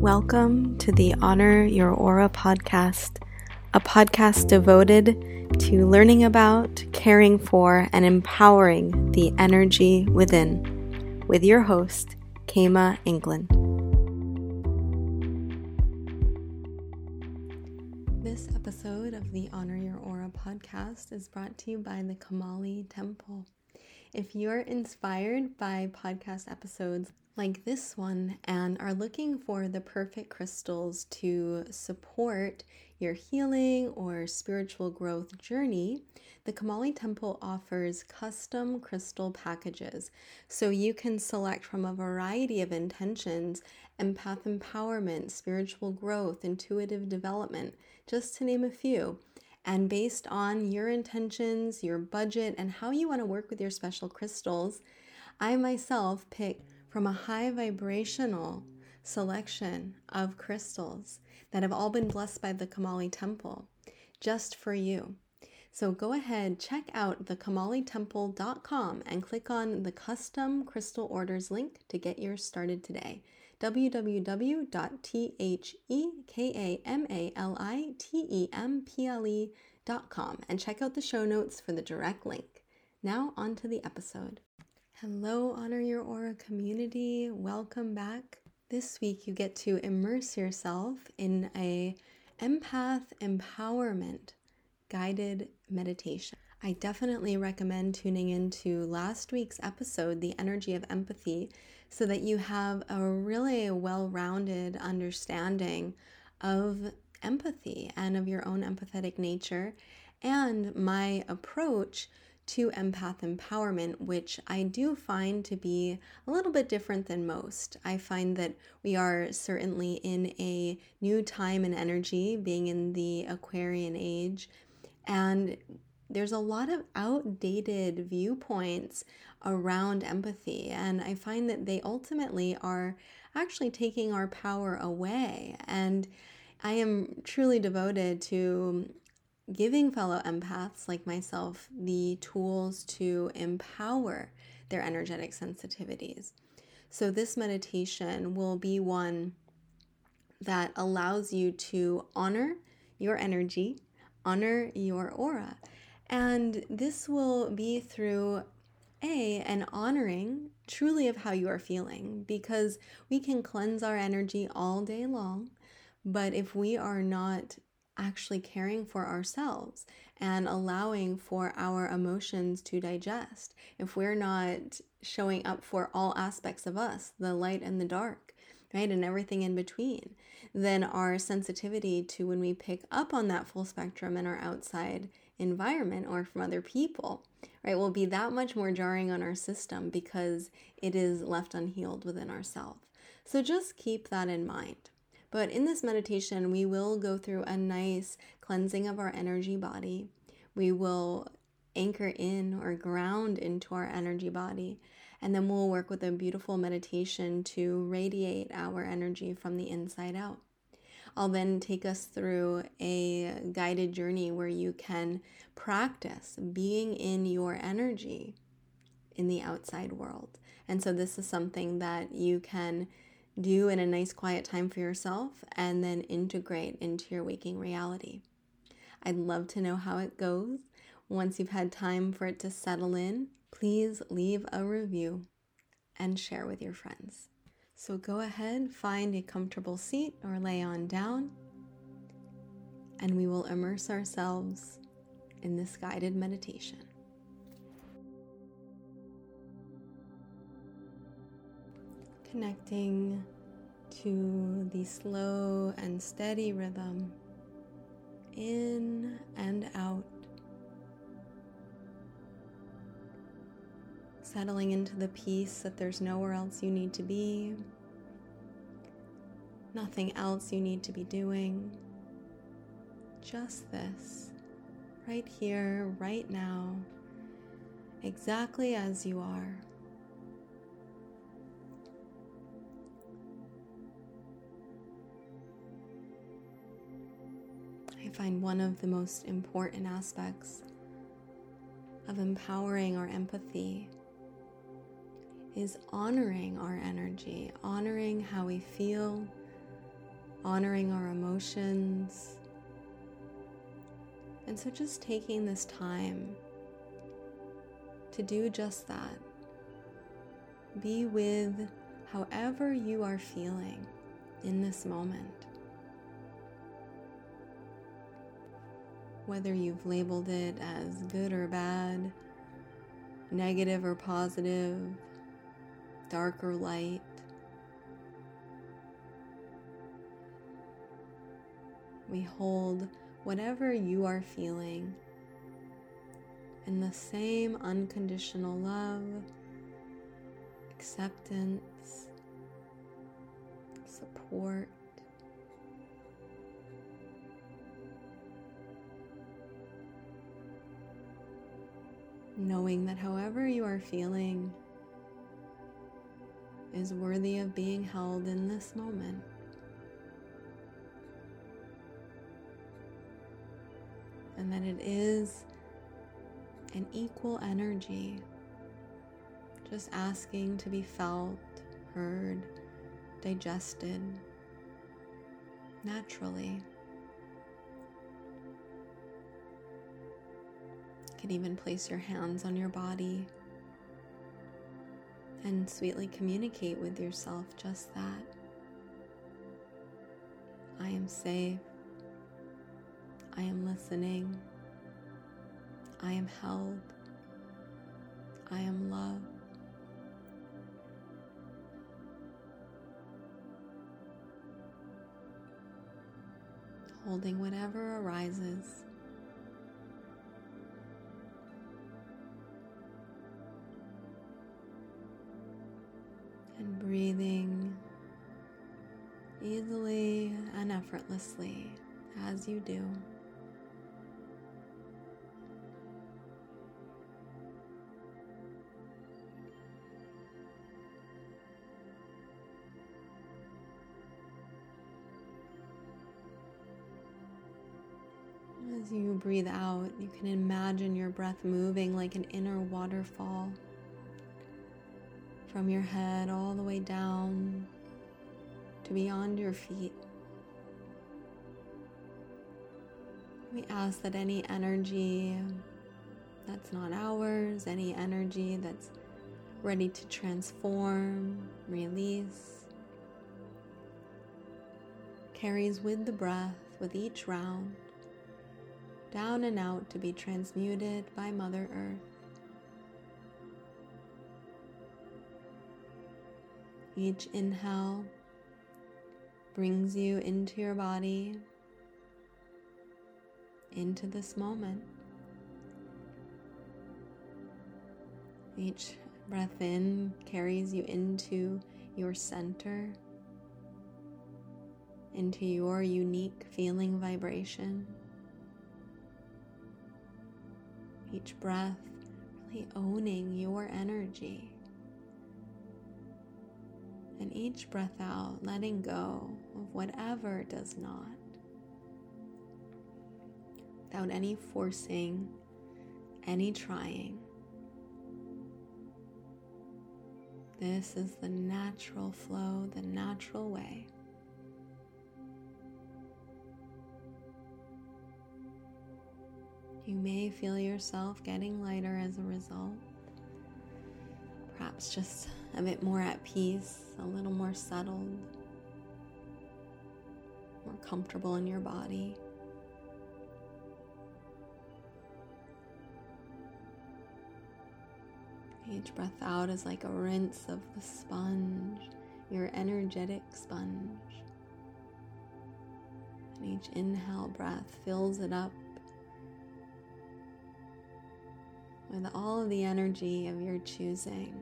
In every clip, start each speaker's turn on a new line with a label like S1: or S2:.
S1: Welcome to the Honor Your Aura podcast, a podcast devoted to learning about, caring for, and empowering the energy within, with your host, Kema England. This episode of the Honor Your Aura podcast is brought to you by the Kamali Temple. If you're inspired by podcast episodes like this one and are looking for the perfect crystals to support your healing or spiritual growth journey, the Kamali Temple offers custom crystal packages. So you can select from a variety of intentions empath empowerment, spiritual growth, intuitive development, just to name a few. And based on your intentions, your budget, and how you want to work with your special crystals, I myself pick from a high vibrational selection of crystals that have all been blessed by the Kamali Temple just for you. So go ahead, check out thekamalitemple.com and click on the custom crystal orders link to get yours started today. www.thekamalitemple.com and check out the show notes for the direct link. Now, on to the episode. Hello, Honor Your Aura community. Welcome back. This week you get to immerse yourself in a empath empowerment guided meditation. I definitely recommend tuning into last week's episode, The Energy of Empathy, so that you have a really well rounded understanding of empathy and of your own empathetic nature and my approach to empath empowerment, which I do find to be a little bit different than most. I find that we are certainly in a new time and energy, being in the Aquarian age, and there's a lot of outdated viewpoints around empathy, and I find that they ultimately are actually taking our power away. And I am truly devoted to giving fellow empaths like myself the tools to empower their energetic sensitivities. So, this meditation will be one that allows you to honor your energy, honor your aura. And this will be through a an honoring truly of how you are feeling because we can cleanse our energy all day long, but if we are not actually caring for ourselves and allowing for our emotions to digest, if we're not showing up for all aspects of us, the light and the dark, right, and everything in between, then our sensitivity to when we pick up on that full spectrum in our outside environment or from other people, right, will be that much more jarring on our system because it is left unhealed within ourselves. So just keep that in mind. But in this meditation, we will go through a nice cleansing of our energy body. We will anchor in or ground into our energy body. And then we'll work with a beautiful meditation to radiate our energy from the inside out. I'll then take us through a guided journey where you can practice being in your energy in the outside world. And so, this is something that you can do in a nice quiet time for yourself and then integrate into your waking reality. I'd love to know how it goes. Once you've had time for it to settle in, please leave a review and share with your friends. So go ahead, find a comfortable seat or lay on down, and we will immerse ourselves in this guided meditation. Connecting to the slow and steady rhythm in and out. Settling into the peace that there's nowhere else you need to be, nothing else you need to be doing. Just this, right here, right now, exactly as you are. Find one of the most important aspects of empowering our empathy is honoring our energy, honoring how we feel, honoring our emotions. And so, just taking this time to do just that. Be with however you are feeling in this moment. Whether you've labeled it as good or bad, negative or positive, dark or light. We hold whatever you are feeling in the same unconditional love, acceptance, support. Knowing that however you are feeling is worthy of being held in this moment. And that it is an equal energy, just asking to be felt, heard, digested naturally. Can even place your hands on your body and sweetly communicate with yourself just that. I am safe. I am listening. I am held. I am loved. Holding whatever arises. Breathing easily and effortlessly as you do. As you breathe out, you can imagine your breath moving like an inner waterfall from your head all the way down to beyond your feet. We ask that any energy that's not ours, any energy that's ready to transform, release, carries with the breath with each round down and out to be transmuted by Mother Earth. Each inhale brings you into your body, into this moment. Each breath in carries you into your center, into your unique feeling vibration. each breath really owning your energy. And each breath out, letting go of whatever does not. Without any forcing, any trying. This is the natural flow, the natural way. You may feel yourself getting lighter as a result. Perhaps just a bit more at peace, a little more settled, more comfortable in your body. Each breath out is like a rinse of the sponge, your energetic sponge. And each inhale breath fills it up with all of the energy of your choosing.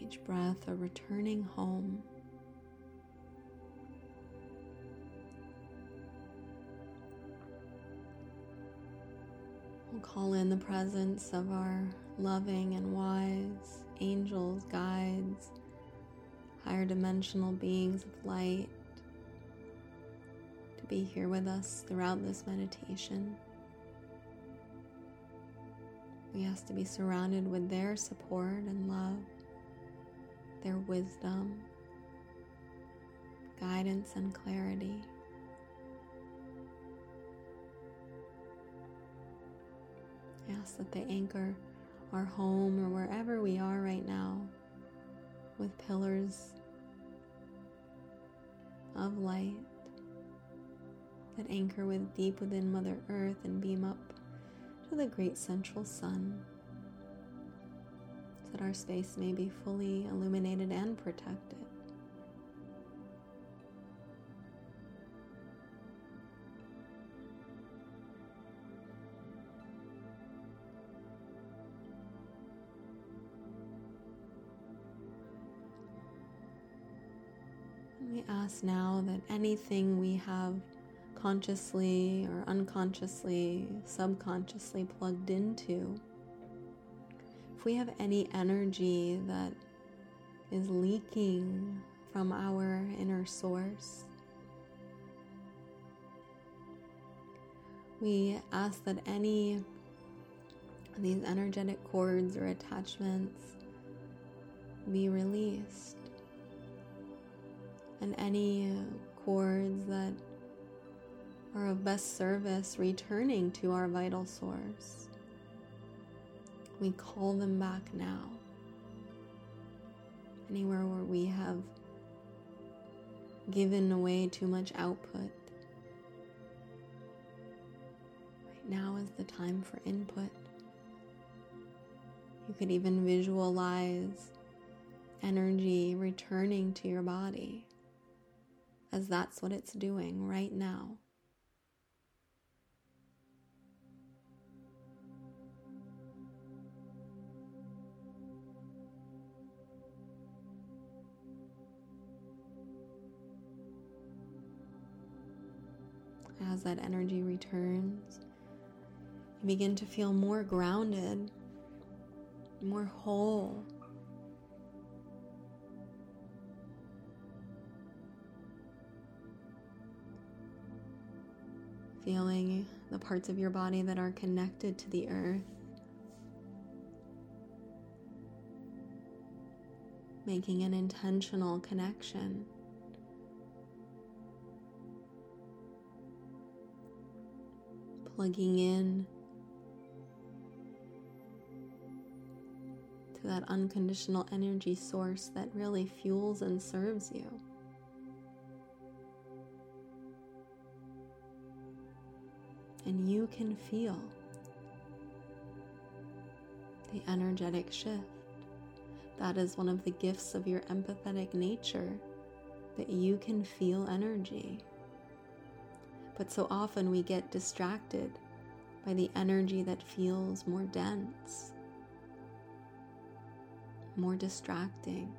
S1: Each breath a returning home. We'll call in the presence of our loving and wise angels, guides, higher dimensional beings of light to be here with us throughout this meditation. We ask to be surrounded with their support and love, their wisdom, guidance, and clarity. I ask that they anchor our home or wherever we are right now with pillars of light that anchor with deep within Mother Earth and beam up to the great central sun so that our space may be fully illuminated and protected. We ask now that anything we have consciously or unconsciously, subconsciously plugged into, if we have any energy that is leaking from our inner source, we ask that any of these energetic cords or attachments be released and any cords that are of best service returning to our vital source. We call them back now. Anywhere where we have given away too much output. Right now is the time for input. You could even visualize energy returning to your body as that's what it's doing right now. As that energy returns, you begin to feel more grounded, more whole, feeling the parts of your body that are connected to the earth. Making an intentional connection. Plugging in to that unconditional energy source that really fuels and serves you. And you can feel the energetic shift. That is one of the gifts of your empathetic nature, that you can feel energy. But so often we get distracted by the energy that feels more dense, more distracting.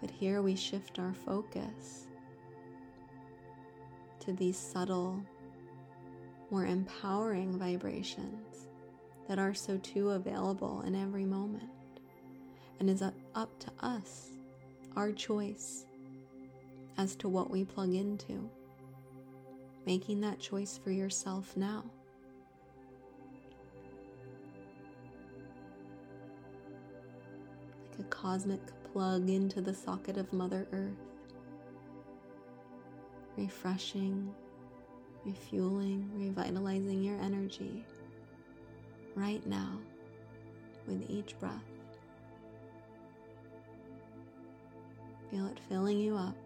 S1: But here we shift our focus to these subtle more empowering vibrations that are so too available in every moment and is up to us, our choice as to what we plug into, making that choice for yourself now. Like a cosmic plug into the socket of Mother Earth, refreshing refueling, revitalizing your energy right now with each breath. Feel it filling you up.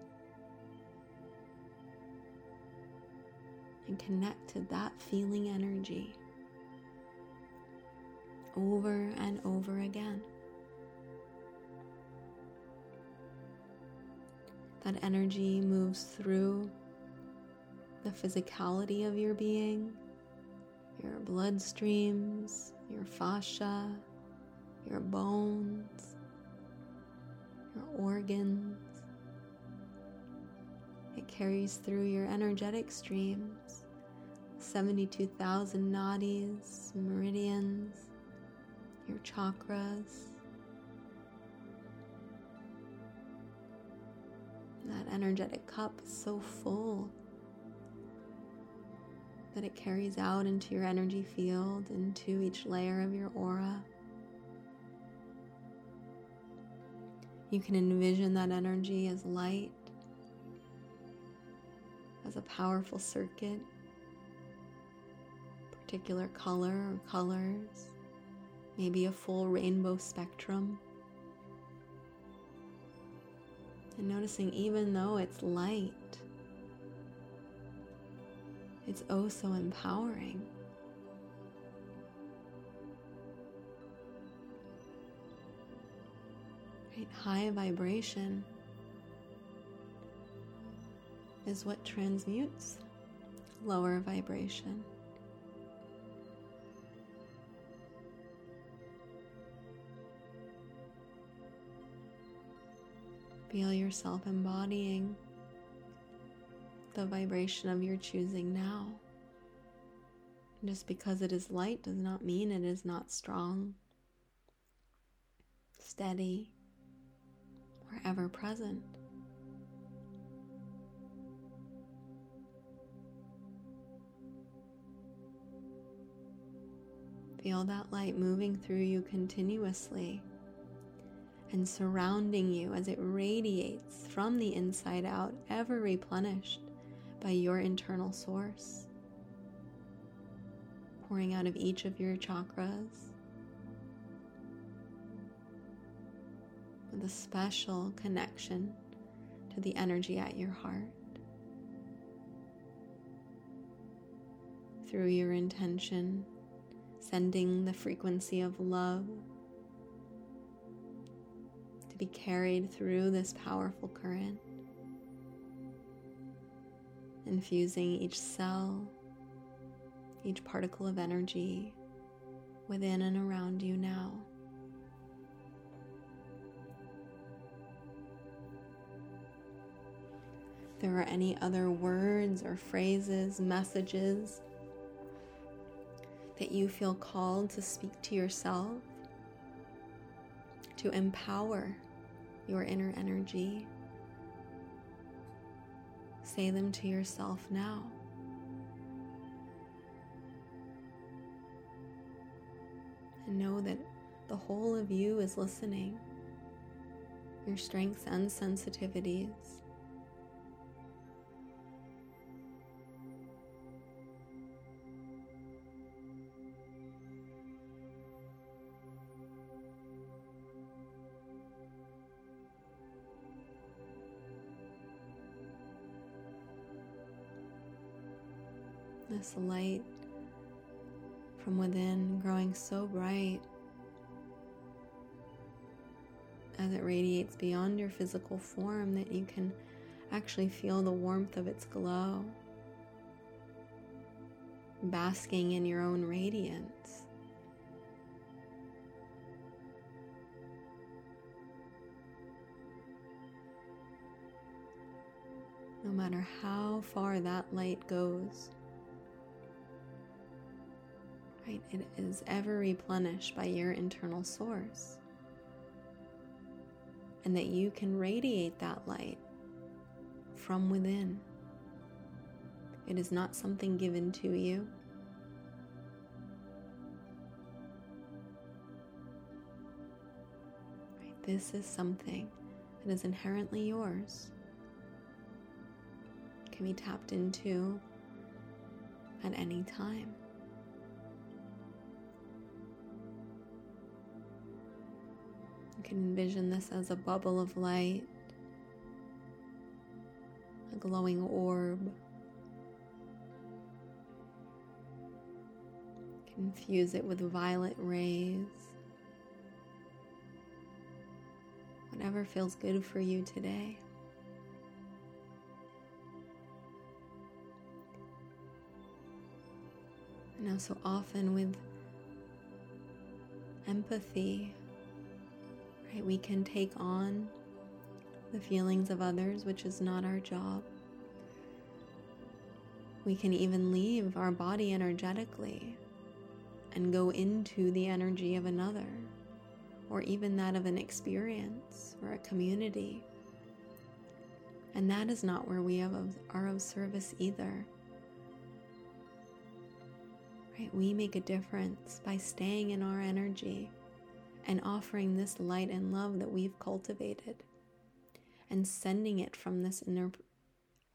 S1: And connect to that feeling energy over and over again. That energy moves through the physicality of your being, your bloodstreams, your fascia, your bones, your organs. It carries through your energetic streams, 72,000 nadis, meridians, your chakras. That energetic cup is so full that it carries out into your energy field, into each layer of your aura. You can envision that energy as light, as a powerful circuit, particular color or colors, maybe a full rainbow spectrum. And noticing even though it's light, it's oh so empowering. Right? High vibration is what transmutes lower vibration. Feel yourself embodying the vibration of your choosing now. Just because it is light does not mean it is not strong, steady, or ever present. Feel that light moving through you continuously and surrounding you as it radiates from the inside out, ever replenished by your internal source, pouring out of each of your chakras with a special connection to the energy at your heart. Through your intention, sending the frequency of love to be carried through this powerful current infusing each cell, each particle of energy within and around you now. If there are any other words or phrases, messages that you feel called to speak to yourself, to empower your inner energy Say them to yourself now. And know that the whole of you is listening, your strengths and sensitivities. This light from within growing so bright as it radiates beyond your physical form that you can actually feel the warmth of its glow, basking in your own radiance. No matter how far that light goes, right? It is ever replenished by your internal source. And that you can radiate that light from within. It is not something given to you. Right? This is something that is inherently yours. Can be tapped into at any time. Can envision this as a bubble of light, a glowing orb. Infuse it with violet rays. Whatever feels good for you today. I know so often with empathy, We can take on the feelings of others, which is not our job. We can even leave our body energetically and go into the energy of another, or even that of an experience or a community. And that is not where we are of service either. Right? We make a difference by staying in our energy and offering this light and love that we've cultivated and sending it from this inner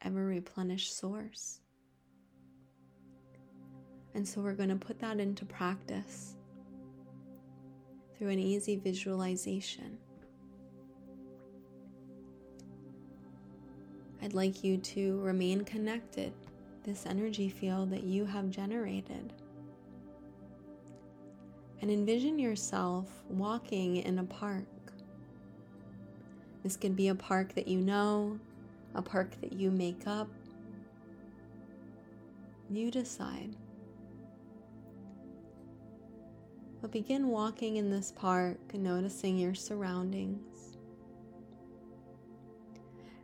S1: ever replenished source. And so we're going to put that into practice through an easy visualization. I'd like you to remain connected, this energy field that you have generated. And envision yourself walking in a park. This can be a park that you know, a park that you make up. You decide. But begin walking in this park noticing your surroundings.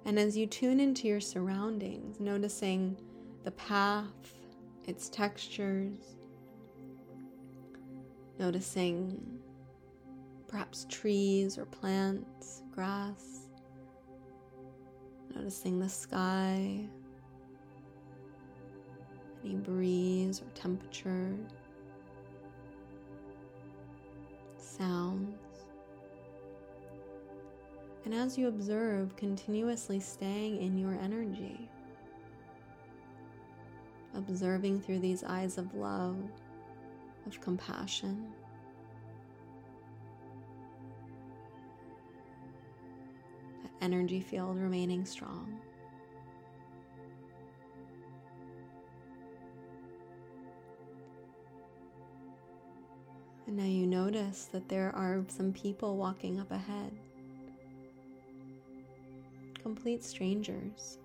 S1: And as you tune into your surroundings, noticing the path, its textures, noticing perhaps trees or plants, grass, noticing the sky, any breeze or temperature. sounds. And as you observe, continuously staying in your energy, observing through these eyes of love, of compassion. That energy field remaining strong. And now you notice that there are some people walking up ahead. Complete strangers.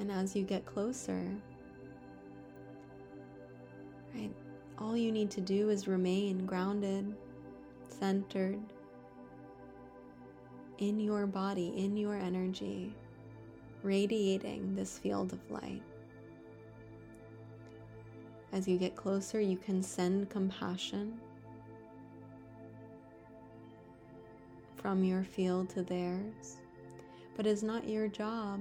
S1: And as you get closer, right, all you need to do is remain grounded, centered in your body, in your energy, radiating this field of light. As you get closer, you can send compassion from your field to theirs, but it's not your job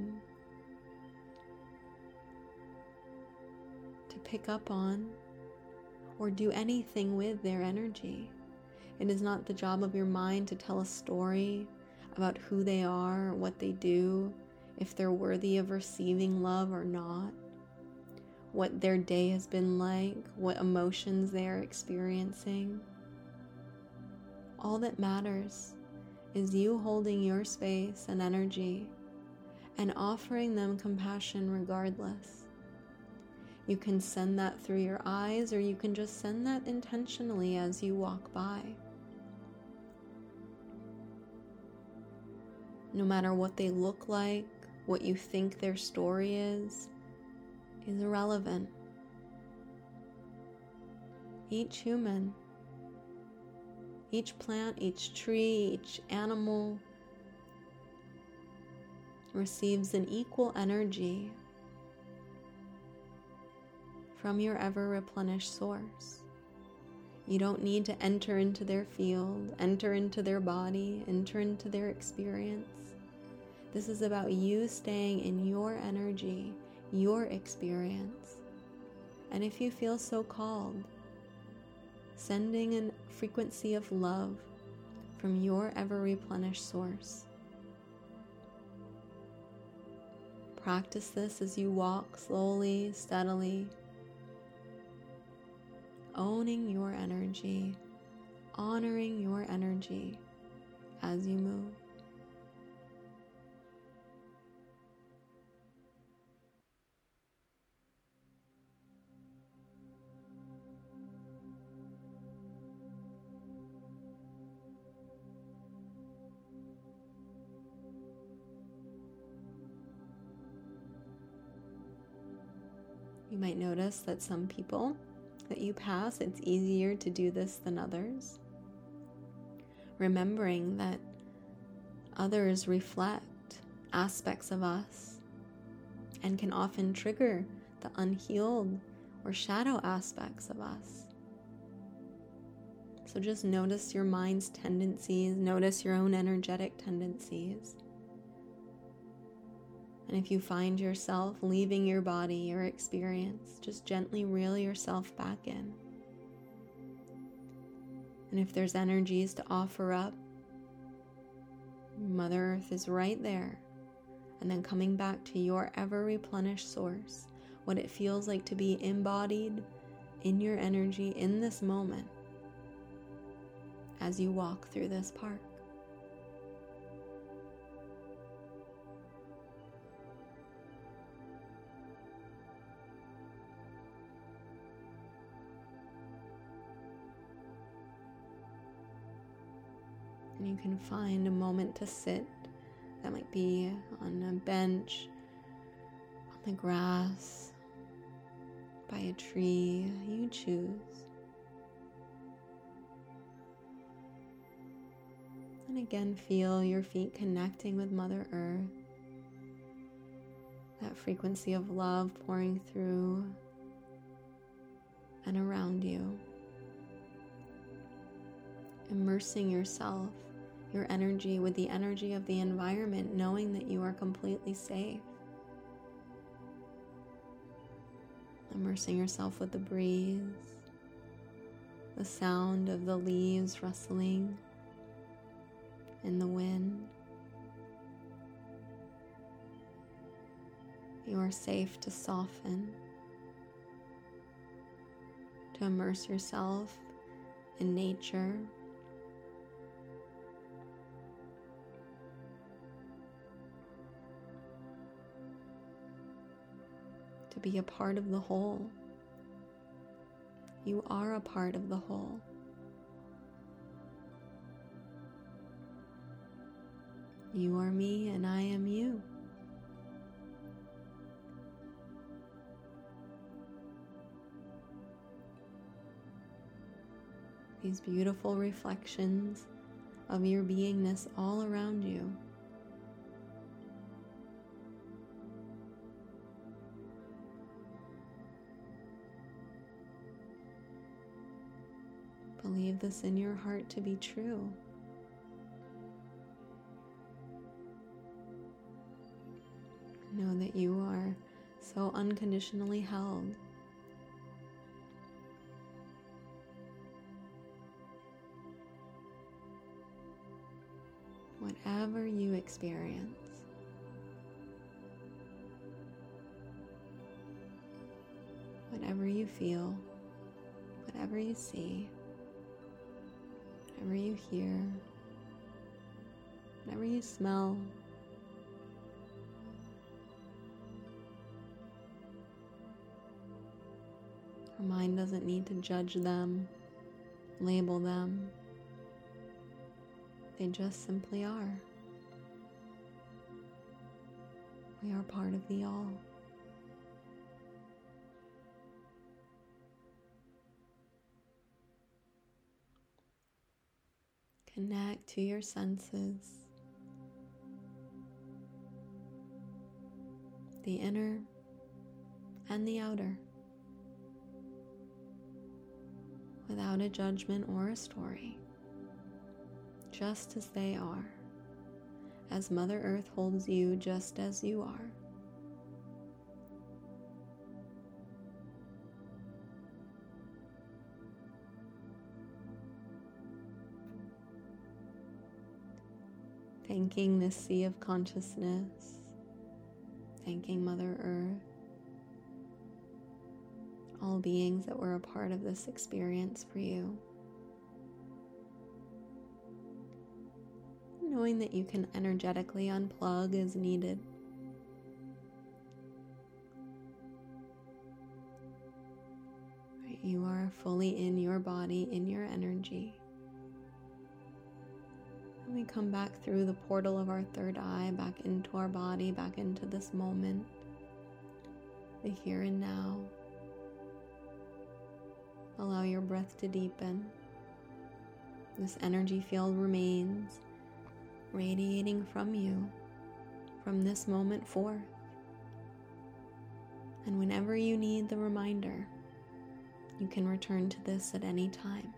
S1: pick up on or do anything with their energy. It is not the job of your mind to tell a story about who they are, what they do, if they're worthy of receiving love or not what their day has been like, what emotions they are experiencing. All that matters is you holding your space and energy and offering them compassion regardless. You can send that through your eyes, or you can just send that intentionally as you walk by. No matter what they look like, what you think their story is, is irrelevant. Each human, each plant, each tree, each animal receives an equal energy from your ever replenished source. You don't need to enter into their field, enter into their body, enter into their experience. This is about you staying in your energy your experience. And if you feel so called, sending a frequency of love from your ever replenished source. Practice this as you walk slowly, steadily, owning your energy, honoring your energy as you move. You might notice that some people that you pass, it's easier to do this than others. Remembering that others reflect aspects of us and can often trigger the unhealed or shadow aspects of us. So just notice your mind's tendencies, notice your own energetic tendencies, And if you find yourself leaving your body, your experience, just gently reel yourself back in. And if there's energies to offer up, Mother Earth is right there. And then coming back to your ever replenished source, what it feels like to be embodied in your energy in this moment as you walk through this park. You can find a moment to sit that might be on a bench, on the grass, by a tree, you choose. And again, feel your feet connecting with Mother Earth. That frequency of love pouring through and around you. Immersing yourself, your energy, with the energy of the environment, knowing that you are completely safe. Immersing yourself with the breeze, the sound of the leaves rustling in the wind. You are safe to soften, to immerse yourself in nature. Be a part of the whole. You are a part of the whole. You are me and I am you. These beautiful reflections of your beingness all around you. Believe this in your heart to be true. Know that you are so unconditionally held. Whatever you experience, whatever you feel, whatever you see, whatever you hear, whatever you smell, Our mind doesn't need to judge them, label them. They just simply are. We are part of the all. Connect to your senses, the inner and the outer. without a judgment or a story, just as they are, as Mother Earth holds you just as you are. Thanking this sea of consciousness, thanking Mother Earth all beings that were a part of this experience for you. Knowing that you can energetically unplug as needed. You are fully in your body, in your energy. We come back through the portal of our third eye, back into our body, back into this moment, the here and now. Allow your breath to deepen. This energy field remains radiating from you from this moment forth. And whenever you need the reminder, you can return to this at any time.